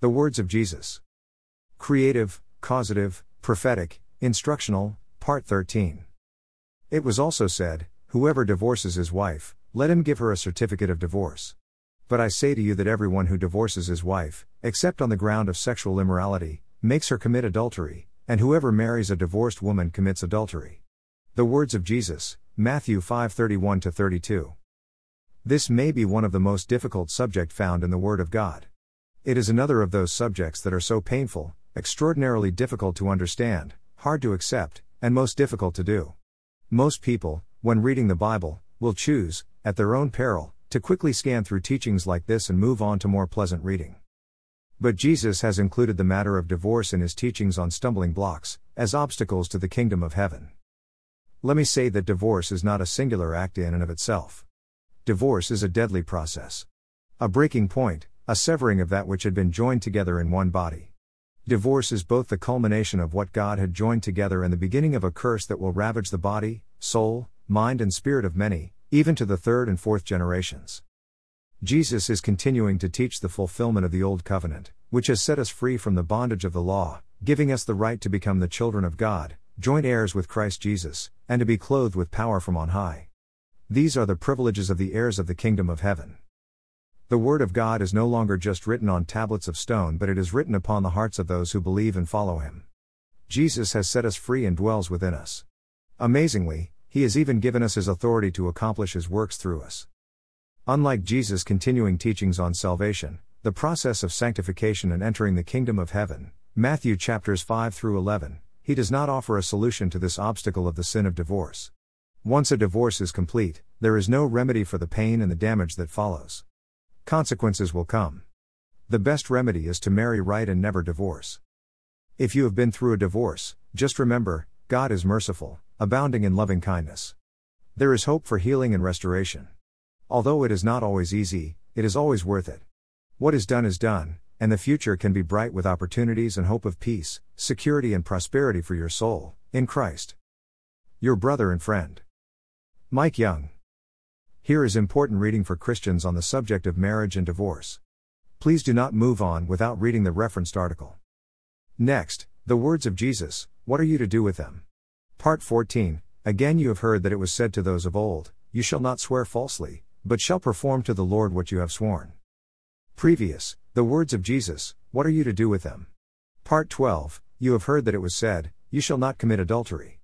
The words of Jesus. Creative, causative, prophetic, instructional, part 13. It was also said, Whoever divorces his wife, let him give her a certificate of divorce. But I say to you that everyone who divorces his wife, except on the ground of sexual immorality, makes her commit adultery, and whoever marries a divorced woman commits adultery. The words of Jesus, Matthew 5:31 32. This may be one of the most difficult subject found in the word of God. It is another of those subjects that are so painful, extraordinarily difficult to understand, hard to accept, and most difficult to do. Most people, when reading the Bible, will choose, at their own peril, to quickly scan through teachings like this and move on to more pleasant reading. But Jesus has included the matter of divorce in his teachings on stumbling blocks, as obstacles to the kingdom of heaven. Let me say that divorce is not a singular act in and of itself. Divorce is a deadly process. A breaking point, a severing of that which had been joined together in one body. Divorce is both the culmination of what God had joined together and the beginning of a curse that will ravage the body, soul, mind, and spirit of many, even to the third and fourth generations. Jesus is continuing to teach the fulfillment of the Old Covenant, which has set us free from the bondage of the law, giving us the right to become the children of God, joint heirs with Christ Jesus, and to be clothed with power from on high. These are the privileges of the heirs of the kingdom of heaven. The Word of God is no longer just written on tablets of stone, but it is written upon the hearts of those who believe and follow Him. Jesus has set us free and dwells within us. Amazingly, He has even given us His authority to accomplish His works through us. Unlike Jesus' continuing teachings on salvation, the process of sanctification and entering the kingdom of heaven, Matthew chapters 5 through 11, he does not offer a solution to this obstacle of the sin of divorce. Once a divorce is complete, there is no remedy for the pain and the damage that follows. Consequences will come. The best remedy is to marry right and never divorce. If you have been through a divorce, just remember God is merciful, abounding in loving kindness. There is hope for healing and restoration. Although it is not always easy, it is always worth it. What is done is done, and the future can be bright with opportunities and hope of peace, security, and prosperity for your soul, in Christ. Your brother and friend, Mike Young. Here is important reading for Christians on the subject of marriage and divorce. Please do not move on without reading the referenced article. Next, the words of Jesus, what are you to do with them? Part 14 Again, you have heard that it was said to those of old, You shall not swear falsely, but shall perform to the Lord what you have sworn. Previous, the words of Jesus, what are you to do with them? Part 12 You have heard that it was said, You shall not commit adultery.